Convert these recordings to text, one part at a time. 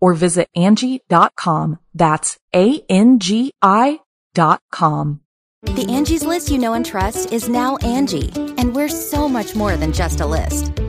or visit Angie.com. That's A-N-G-I dot com. The Angie's list you know and trust is now Angie, and we're so much more than just a list.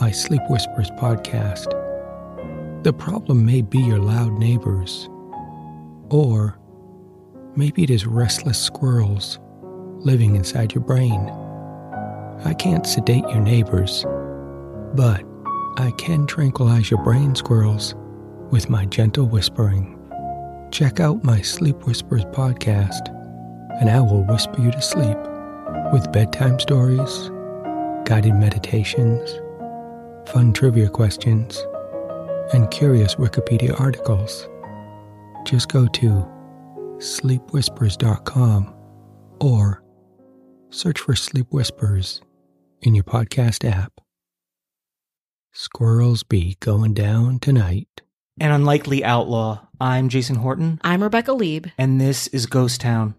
my Sleep Whispers podcast. The problem may be your loud neighbors, or maybe it is restless squirrels living inside your brain. I can't sedate your neighbors, but I can tranquilize your brain squirrels with my gentle whispering. Check out my Sleep Whispers podcast, and I will whisper you to sleep with bedtime stories, guided meditations, fun trivia questions, and curious Wikipedia articles. Just go to sleepwhispers.com or search for Sleep Whispers in your podcast app. Squirrels be going down tonight. An Unlikely Outlaw. I'm Jason Horton, I'm Rebecca Leib. and this is Ghost Town.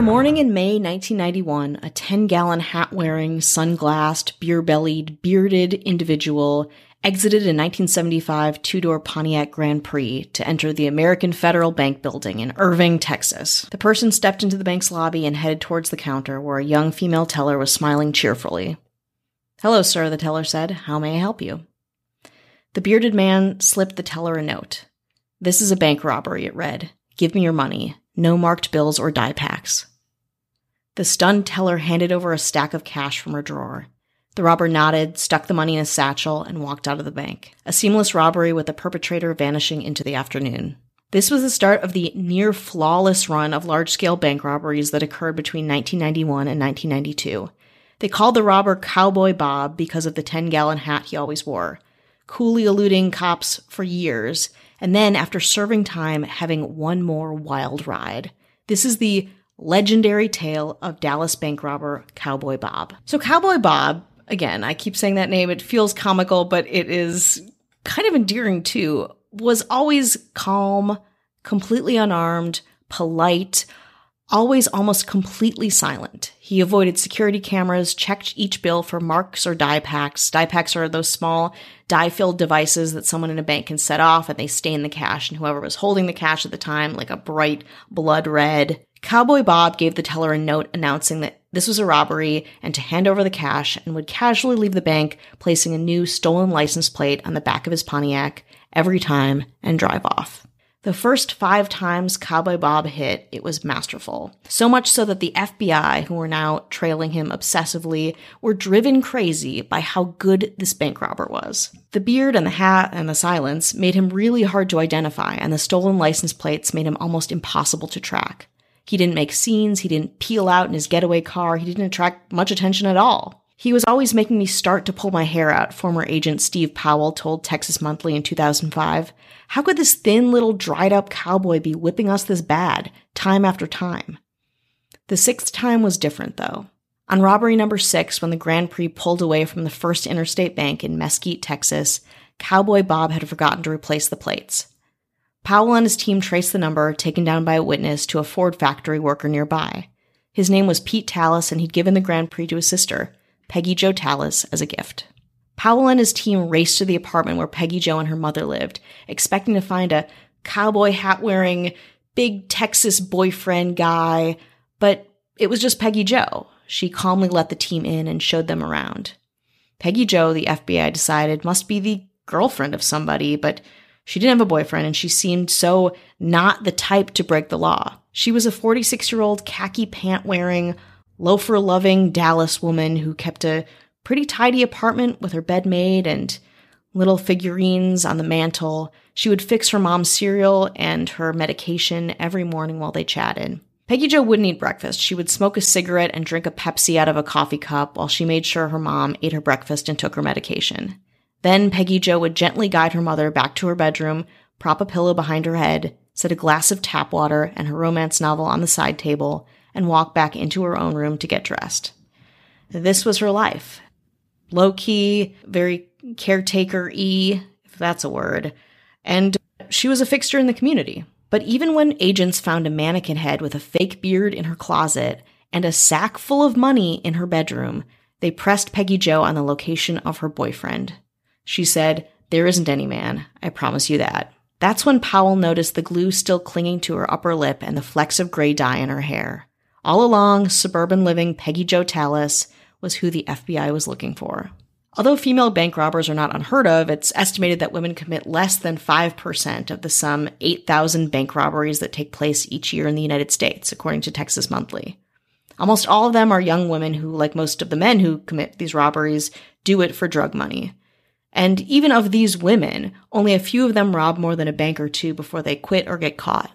A morning in May 1991, a 10 gallon hat wearing, sunglassed, beer bellied, bearded individual exited a 1975 two door Pontiac Grand Prix to enter the American Federal Bank building in Irving, Texas. The person stepped into the bank's lobby and headed towards the counter where a young female teller was smiling cheerfully. Hello, sir, the teller said. How may I help you? The bearded man slipped the teller a note. This is a bank robbery, it read. Give me your money. No marked bills or dye packs. The stunned teller handed over a stack of cash from her drawer. The robber nodded, stuck the money in a satchel, and walked out of the bank. A seamless robbery with the perpetrator vanishing into the afternoon. This was the start of the near flawless run of large scale bank robberies that occurred between 1991 and 1992. They called the robber Cowboy Bob because of the 10 gallon hat he always wore, coolly eluding cops for years, and then after serving time, having one more wild ride. This is the legendary tale of Dallas bank robber Cowboy Bob. So, Cowboy Bob, again, I keep saying that name, it feels comical, but it is kind of endearing too, was always calm, completely unarmed, polite, always almost completely silent. He avoided security cameras, checked each bill for marks or dye packs. Dye packs are those small dye filled devices that someone in a bank can set off and they stain the cash. And whoever was holding the cash at the time, like a bright blood red. Cowboy Bob gave the teller a note announcing that this was a robbery and to hand over the cash and would casually leave the bank, placing a new stolen license plate on the back of his Pontiac every time and drive off. The first five times Cowboy Bob hit, it was masterful. So much so that the FBI, who were now trailing him obsessively, were driven crazy by how good this bank robber was. The beard and the hat and the silence made him really hard to identify, and the stolen license plates made him almost impossible to track. He didn't make scenes, he didn't peel out in his getaway car, he didn't attract much attention at all. He was always making me start to pull my hair out, former agent Steve Powell told Texas Monthly in 2005. How could this thin little dried up cowboy be whipping us this bad, time after time? The sixth time was different, though. On robbery number six, when the Grand Prix pulled away from the First Interstate Bank in Mesquite, Texas, Cowboy Bob had forgotten to replace the plates. Powell and his team traced the number, taken down by a witness, to a Ford factory worker nearby. His name was Pete Tallas, and he'd given the Grand Prix to his sister, Peggy Jo Tallas, as a gift. Powell and his team raced to the apartment where Peggy Jo and her mother lived, expecting to find a cowboy hat wearing, big Texas boyfriend guy, but it was just Peggy Jo. She calmly let the team in and showed them around. Peggy Jo, the FBI decided, must be the girlfriend of somebody, but she didn't have a boyfriend and she seemed so not the type to break the law. She was a 46 year old khaki pant wearing, loafer loving Dallas woman who kept a pretty tidy apartment with her bed made and little figurines on the mantle. She would fix her mom's cereal and her medication every morning while they chatted. Peggy Jo wouldn't eat breakfast. She would smoke a cigarette and drink a Pepsi out of a coffee cup while she made sure her mom ate her breakfast and took her medication. Then Peggy Jo would gently guide her mother back to her bedroom, prop a pillow behind her head, set a glass of tap water and her romance novel on the side table, and walk back into her own room to get dressed. This was her life. Low key, very caretaker y, if that's a word. And she was a fixture in the community. But even when agents found a mannequin head with a fake beard in her closet and a sack full of money in her bedroom, they pressed Peggy Jo on the location of her boyfriend. She said, There isn't any man. I promise you that. That's when Powell noticed the glue still clinging to her upper lip and the flecks of gray dye in her hair. All along, suburban living Peggy Jo Tallas was who the FBI was looking for. Although female bank robbers are not unheard of, it's estimated that women commit less than 5% of the some 8,000 bank robberies that take place each year in the United States, according to Texas Monthly. Almost all of them are young women who, like most of the men who commit these robberies, do it for drug money. And even of these women, only a few of them rob more than a bank or two before they quit or get caught.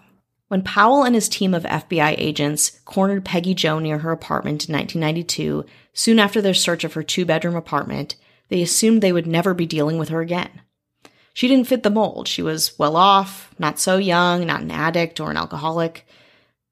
When Powell and his team of FBI agents cornered Peggy Jo near her apartment in 1992, soon after their search of her two bedroom apartment, they assumed they would never be dealing with her again. She didn't fit the mold. She was well off, not so young, not an addict or an alcoholic.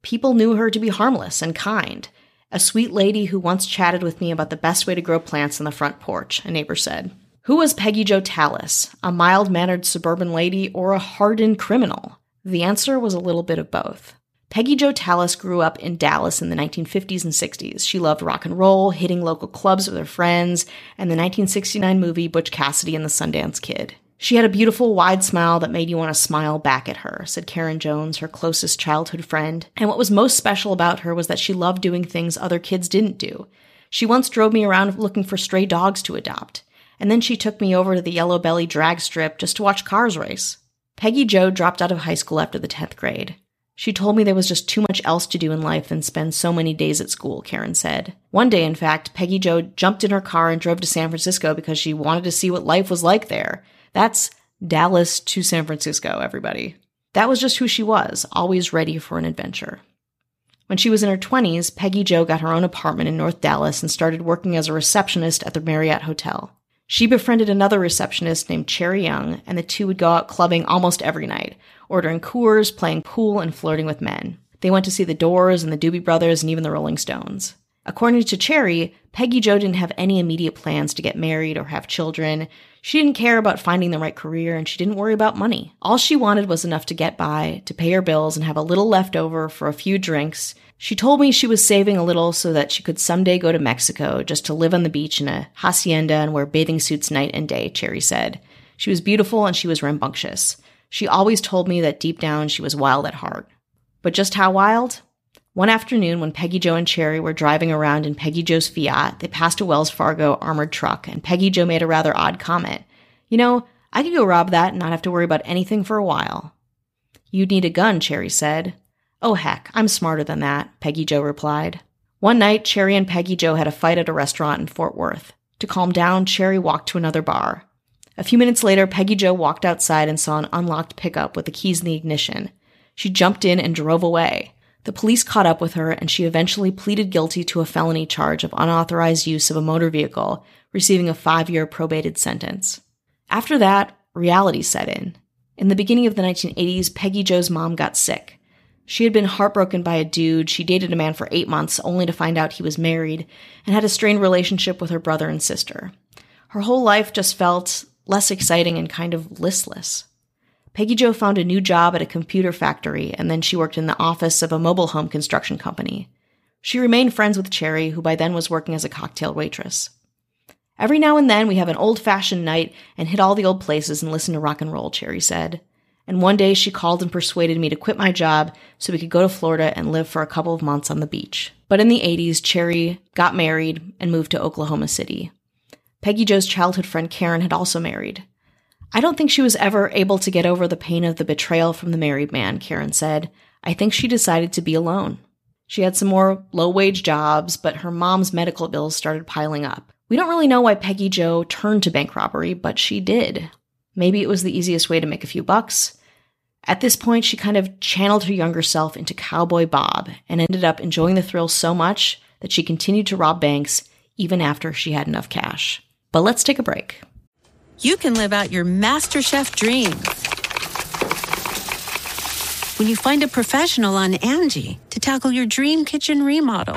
People knew her to be harmless and kind. A sweet lady who once chatted with me about the best way to grow plants on the front porch, a neighbor said. Who was Peggy Jo Tallas, a mild mannered suburban lady or a hardened criminal? The answer was a little bit of both. Peggy Jo Tallas grew up in Dallas in the 1950s and 60s. She loved rock and roll, hitting local clubs with her friends, and the 1969 movie Butch Cassidy and the Sundance Kid. She had a beautiful, wide smile that made you want to smile back at her, said Karen Jones, her closest childhood friend. And what was most special about her was that she loved doing things other kids didn't do. She once drove me around looking for stray dogs to adopt and then she took me over to the Yellow Belly drag strip just to watch cars race. Peggy Jo dropped out of high school after the 10th grade. She told me there was just too much else to do in life than spend so many days at school, Karen said. One day, in fact, Peggy Jo jumped in her car and drove to San Francisco because she wanted to see what life was like there. That's Dallas to San Francisco, everybody. That was just who she was, always ready for an adventure. When she was in her 20s, Peggy Jo got her own apartment in North Dallas and started working as a receptionist at the Marriott Hotel. She befriended another receptionist named Cherry Young, and the two would go out clubbing almost every night, ordering Coors, playing pool, and flirting with men. They went to see the Doors and the Doobie Brothers and even the Rolling Stones. According to Cherry, Peggy Jo didn't have any immediate plans to get married or have children. She didn't care about finding the right career and she didn't worry about money. All she wanted was enough to get by, to pay her bills and have a little left over for a few drinks she told me she was saving a little so that she could someday go to Mexico just to live on the beach in a hacienda and wear bathing suits night and day, Cherry said. She was beautiful and she was rambunctious. She always told me that deep down she was wild at heart. But just how wild? One afternoon, when Peggy Jo and Cherry were driving around in Peggy Jo's Fiat, they passed a Wells Fargo armored truck, and Peggy Jo made a rather odd comment. You know, I could go rob that and not have to worry about anything for a while. You'd need a gun, Cherry said. Oh, heck, I'm smarter than that, Peggy Jo replied. One night, Cherry and Peggy Jo had a fight at a restaurant in Fort Worth. To calm down, Cherry walked to another bar. A few minutes later, Peggy Jo walked outside and saw an unlocked pickup with the keys in the ignition. She jumped in and drove away. The police caught up with her, and she eventually pleaded guilty to a felony charge of unauthorized use of a motor vehicle, receiving a five year probated sentence. After that, reality set in. In the beginning of the 1980s, Peggy Jo's mom got sick. She had been heartbroken by a dude. She dated a man for eight months only to find out he was married and had a strained relationship with her brother and sister. Her whole life just felt less exciting and kind of listless. Peggy Jo found a new job at a computer factory and then she worked in the office of a mobile home construction company. She remained friends with Cherry, who by then was working as a cocktail waitress. Every now and then we have an old fashioned night and hit all the old places and listen to rock and roll, Cherry said. And one day she called and persuaded me to quit my job so we could go to Florida and live for a couple of months on the beach. But in the 80s, Cherry got married and moved to Oklahoma City. Peggy Jo's childhood friend Karen had also married. I don't think she was ever able to get over the pain of the betrayal from the married man, Karen said. I think she decided to be alone. She had some more low wage jobs, but her mom's medical bills started piling up. We don't really know why Peggy Jo turned to bank robbery, but she did. Maybe it was the easiest way to make a few bucks. At this point, she kind of channeled her younger self into Cowboy Bob and ended up enjoying the thrill so much that she continued to rob banks even after she had enough cash. But let's take a break. You can live out your MasterChef dreams when you find a professional on Angie to tackle your dream kitchen remodel.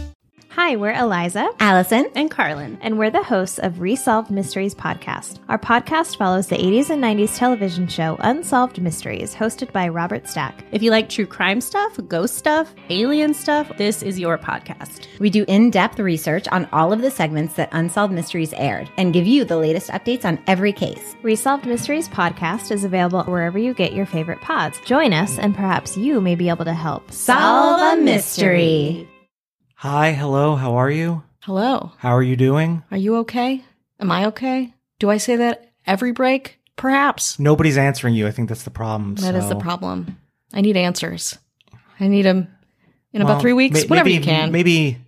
Hi, we're Eliza, Allison, and Carlin, and we're the hosts of Resolved Mysteries podcast. Our podcast follows the 80s and 90s television show Unsolved Mysteries, hosted by Robert Stack. If you like true crime stuff, ghost stuff, alien stuff, this is your podcast. We do in depth research on all of the segments that Unsolved Mysteries aired and give you the latest updates on every case. Resolved Mysteries podcast is available wherever you get your favorite pods. Join us, and perhaps you may be able to help solve a mystery. Hi, hello, how are you? Hello. How are you doing? Are you okay? Am I okay? Do I say that every break? Perhaps. Nobody's answering you. I think that's the problem. That is so- the problem. I need answers. I need them in Well, about three weeks, may- whenever maybe, you can. Maybe,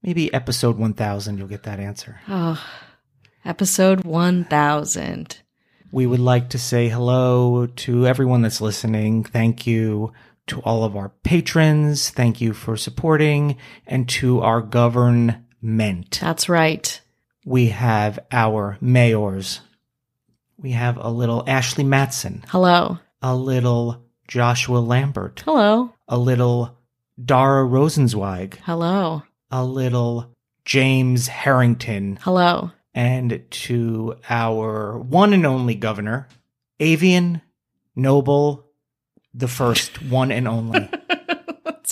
maybe episode 1000, you'll get that answer. Oh, episode 1000. We would like to say hello to everyone that's listening. Thank you to all of our patrons. Thank you for supporting and to our government. That's right. We have our mayors. We have a little Ashley Matson, Hello. a little Joshua Lambert, Hello. a little Dara Rosenzweig, Hello. a little James Harrington, Hello. and to our one and only governor, Avian Noble, the first one and only.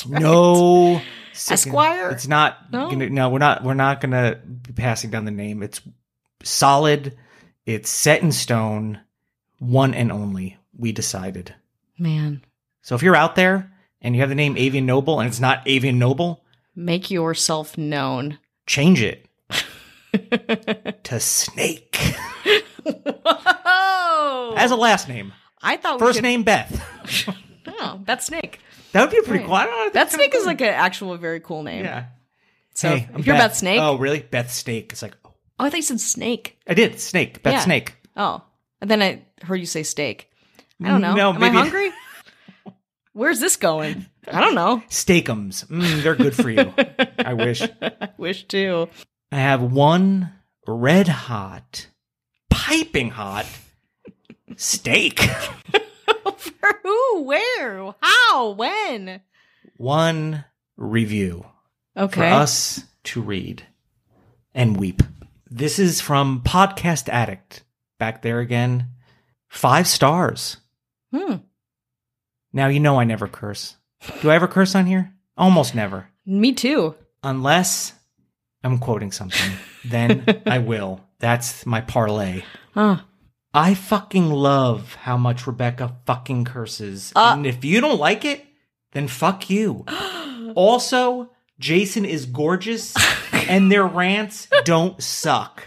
Right. No second- Esquire? It's not. No? Gonna, no, we're not. We're not gonna be passing down the name. It's solid. It's set in stone. One and only. We decided. Man, So if you're out there and you have the name Avian Noble and it's not Avian Noble, make yourself known. change it to Snake Whoa! as a last name. I thought we First could- name Beth. Oh, Beth Snake. That would be pretty Right. cool. I don't know. Beth Snake is like an actual very cool name. yeah. So Hey, if you're Beth Snake, Oh, really? Beth Snake. It's like oh, I thought you said snake. I did Snake. Beth Yeah. Snake. Oh, and then I heard you say steak. I don't know. No, Am maybe- I hungry? Where's this going? I don't know. Steakums. Mm, they're good for you. I wish. I wish too. I have one red hot, piping hot steak. For who? Where? How? When? one review Okay. for us to read and weep. This is from Podcast Addict. Back there again. Five stars. Hmm. Now, you know I never curse. Do I ever curse on here? Almost never. Me too. Unless I'm quoting something. Then I will. That's my parlay. Huh. I fucking love how much Rebecca fucking curses. Uh. and if you don't like it, then fuck you. also, Jason is gorgeous and their rants don't suck.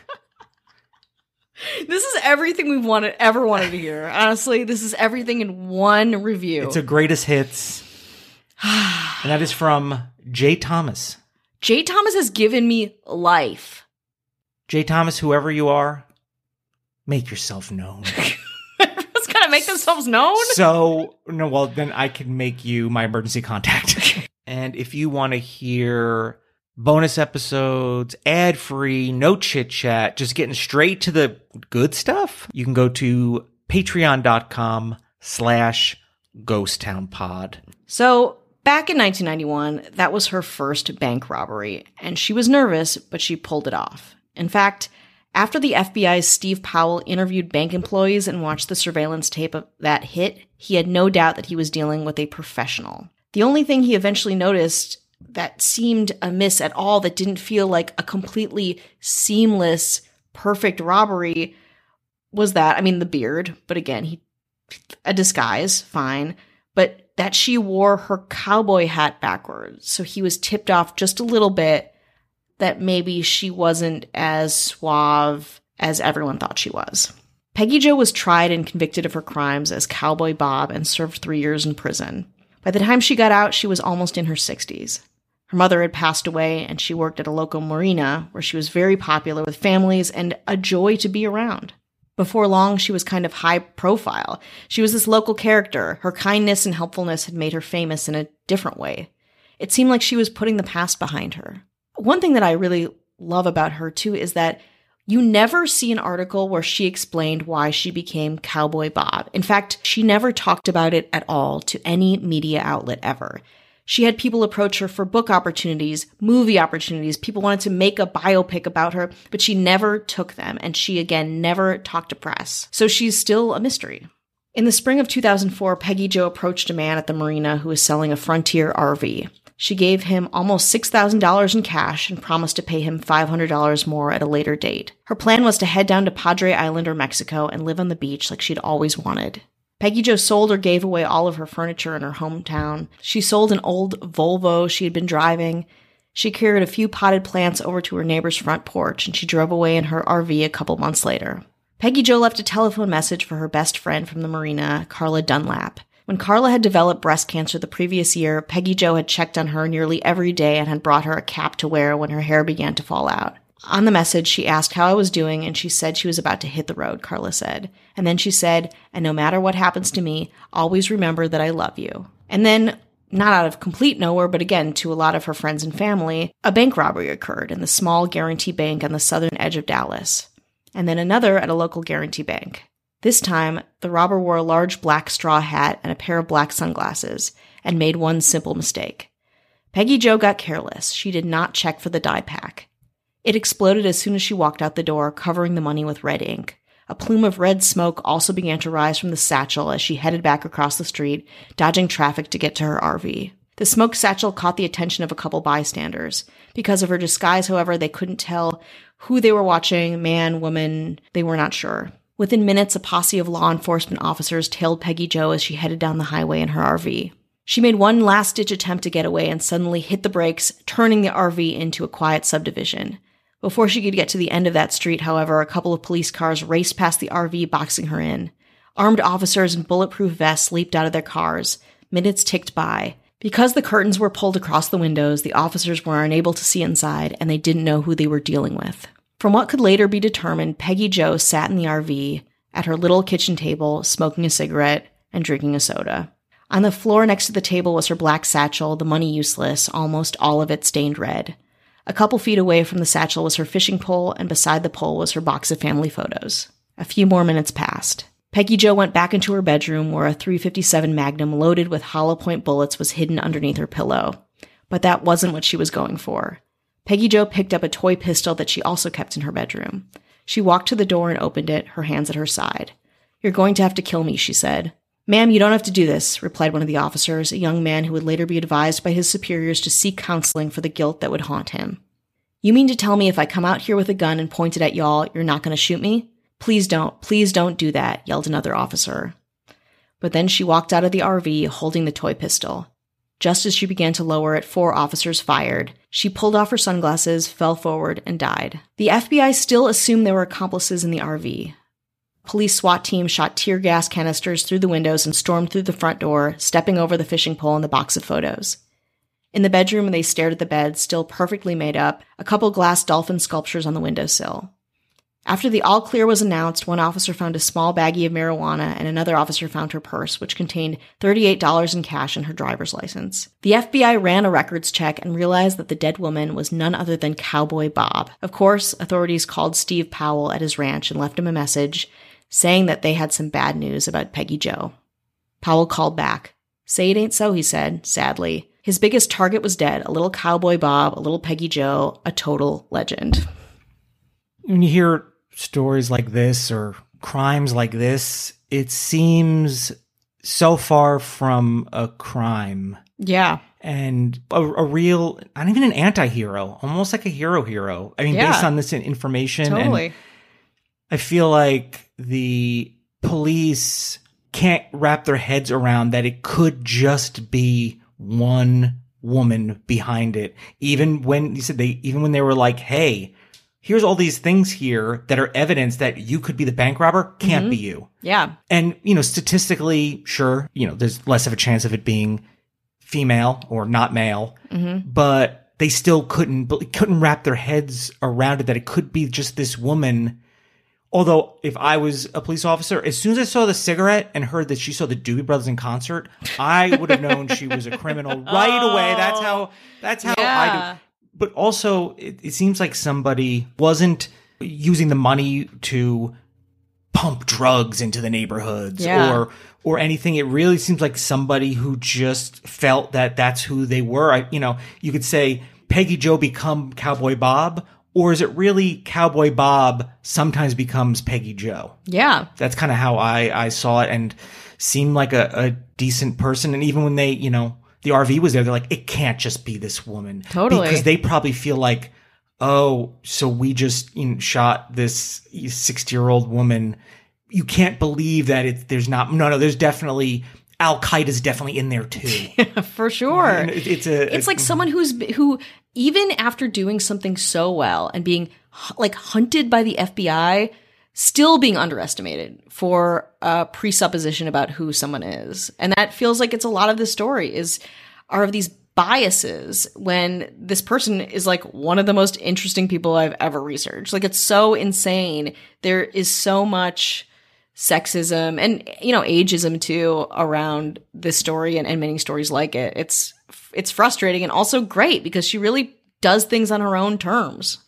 This is everything we've wanted ever wanted to hear. Honestly, this is everything in one review. It's a greatest hits. and that is from Jay Thomas. Jay Thomas has given me life. Jay Thomas, whoever you are, make yourself known. Everyone's gonna make themselves known. so, no, well, then I can make you my emergency contact. and if you want to hear bonus episodes, ad free, no chit chat, just getting straight to the good stuff, you can go to patreon.com slash ghost town pod. So, back in 1991, that was her first bank robbery, and she was nervous, but she pulled it off. In fact, after the FBI's Steve Powell interviewed bank employees and watched the surveillance tape of that hit, he had no doubt that he was dealing with a professional. The only thing he eventually noticed that seemed amiss at all, that didn't feel like a completely seamless, perfect robbery, was that I mean, the beard, but again, he a disguise, fine, but that she wore her cowboy hat backwards. So he was tipped off just a little bit that maybe she wasn't as suave as everyone thought she was. Peggy Jo was tried and convicted of her crimes as Cowboy Bob and served three years in prison. By the time she got out, she was almost in her 60s. Her mother had passed away, and she worked at a local marina where she was very popular with families and a joy to be around. Before long, she was kind of high profile. She was this local character. Her kindness and helpfulness had made her famous in a different way. It seemed like she was putting the past behind her. One thing that I really love about her, too, is that you never see an article where she explained why she became Cowboy Bob. In fact, she never talked about it at all to any media outlet ever. She had people approach her for book opportunities, movie opportunities. People wanted to make a biopic about her, but she never took them. And she, again, never talked to press. So she's still a mystery. In the spring of 2004, Peggy Jo approached a man at the marina who was selling a Frontier RV. She gave him almost $6,000 in cash and promised to pay him $500 more at a later date. Her plan was to head down to Padre Island or Mexico and live on the beach like she'd always wanted. Peggy Jo sold or gave away all of her furniture in her hometown. She sold an old Volvo she had been driving. She carried a few potted plants over to her neighbor's front porch and she drove away in her RV a couple months later. Peggy Jo left a telephone message for her best friend from the marina, Carla Dunlap. When Carla had developed breast cancer the previous year, Peggy Jo had checked on her nearly every day and had brought her a cap to wear when her hair began to fall out. On the message, she asked how I was doing, and she said she was about to hit the road, Carla said. And then she said, and no matter what happens to me, always remember that I love you. And then, not out of complete nowhere, but again to a lot of her friends and family, a bank robbery occurred in the small Guarantee Bank on the southern edge of Dallas. And then another at a local Guarantee Bank. This time, the robber wore a large black straw hat and a pair of black sunglasses, and made one simple mistake. Peggy Jo got careless. She did not check for the dye pack. It exploded as soon as she walked out the door, covering the money with red ink. A plume of red smoke also began to rise from the satchel as she headed back across the street, dodging traffic to get to her RV. The smoke satchel caught the attention of a couple bystanders. Because of her disguise, however, they couldn't tell who they were watching man, woman, they were not sure. Within minutes, a posse of law enforcement officers tailed Peggy Jo as she headed down the highway in her RV. She made one last ditch attempt to get away and suddenly hit the brakes, turning the RV into a quiet subdivision. Before she could get to the end of that street, however, a couple of police cars raced past the RV, boxing her in. Armed officers in bulletproof vests leaped out of their cars. Minutes ticked by. Because the curtains were pulled across the windows, the officers were unable to see inside, and they didn't know who they were dealing with. From what could later be determined, Peggy Jo sat in the RV at her little kitchen table, smoking a cigarette and drinking a soda. On the floor next to the table was her black satchel, the money useless, almost all of it stained red. A couple feet away from the satchel was her fishing pole, and beside the pole was her box of family photos. A few more minutes passed. Peggy Jo went back into her bedroom where a 357 Magnum loaded with hollow point bullets was hidden underneath her pillow. But that wasn't what she was going for. Peggy Jo picked up a toy pistol that she also kept in her bedroom. She walked to the door and opened it, her hands at her side. You're going to have to kill me, she said. Ma'am, you don't have to do this, replied one of the officers, a young man who would later be advised by his superiors to seek counseling for the guilt that would haunt him. You mean to tell me if I come out here with a gun and point it at y'all, you're not going to shoot me? Please don't, please don't do that, yelled another officer. But then she walked out of the RV holding the toy pistol. Just as she began to lower it, four officers fired. She pulled off her sunglasses, fell forward, and died. The FBI still assumed there were accomplices in the RV. Police SWAT team shot tear gas canisters through the windows and stormed through the front door, stepping over the fishing pole and the box of photos. In the bedroom, they stared at the bed, still perfectly made up, a couple glass dolphin sculptures on the windowsill. After the all clear was announced, one officer found a small baggie of marijuana and another officer found her purse, which contained $38 in cash and her driver's license. The FBI ran a records check and realized that the dead woman was none other than Cowboy Bob. Of course, authorities called Steve Powell at his ranch and left him a message saying that they had some bad news about Peggy Jo. Powell called back. Say it ain't so, he said, sadly. His biggest target was dead a little Cowboy Bob, a little Peggy Jo, a total legend. When you hear stories like this or crimes like this, it seems so far from a crime Yeah. and a, a real, not even an anti-hero, almost like a hero hero. I mean, Yeah. based on this information. and Totally. I feel like the police can't wrap their heads around that it could just be one woman behind it. Even when you said they, even when they were like, Hey, here's all these things here that are evidence that you could be the bank robber. Can't be mm-hmm. you. Yeah. And, you know, statistically, sure, you know, there's less of a chance of it being female or not male, mm-hmm. but they still couldn't, couldn't wrap their heads around it that it could be just this woman. Although, if I was a police officer, as soon as I saw the cigarette and heard that she saw the Doobie Brothers in concert, I would have known she was a criminal right away. That's how. That's how I do. But also, it, it seems like somebody wasn't using the money to pump drugs into the neighborhoods Yeah. or or anything. It really seems like somebody who just felt that that's who they were. I, you know, you could say Peggy Jo become Cowboy Bob, or is it really Cowboy Bob sometimes becomes Peggy Jo? Yeah. That's kind of how I I saw it and seemed like a, a decent person. And even when they, you know, the RV was there, they're like, it can't just be this woman, Totally. because they probably feel like. Oh, so we just you know, shot this sixty-year-old woman. You can't believe that it. There's not. No, no. There's definitely Al Qaeda's definitely in there too. For sure. It- it's a. it's like someone who's who even after doing something so well and being like hunted by the FBI still being underestimated for a presupposition about who someone is. And that feels like it's a lot of the story is are of these biases when this person is like one of the most interesting people I've ever researched. Like it's so insane. There is so much sexism and you know ageism too around this story and, and many stories like it. It's it's frustrating and also great because she really does things on her own terms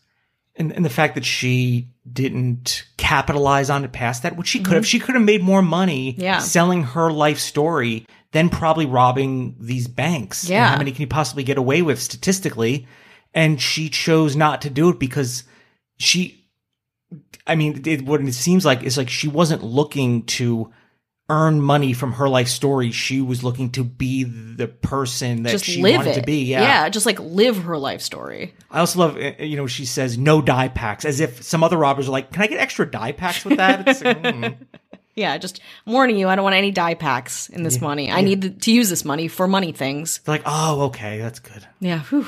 and, and the fact that she didn't capitalize on it past that, which she could have. She could have made more money Mm-hmm. Yeah. selling her life story than probably robbing these banks. Yeah. how many can you possibly get away with statistically? And she chose not to do it because she, I mean, it, what it seems like is like she wasn't looking to earn money from her life story. She was looking to be the person that just she live wanted it to be. Yeah. yeah, just like live her life story I also love, uh, you know, she says no dye packs, as if some other robbers are like, "Can I get extra dye packs with that?" Mm. yeah just I'm warning you i don't want any dye packs in this money i need to use this money for money things They're like, "Oh, okay, that's good." yeah whew.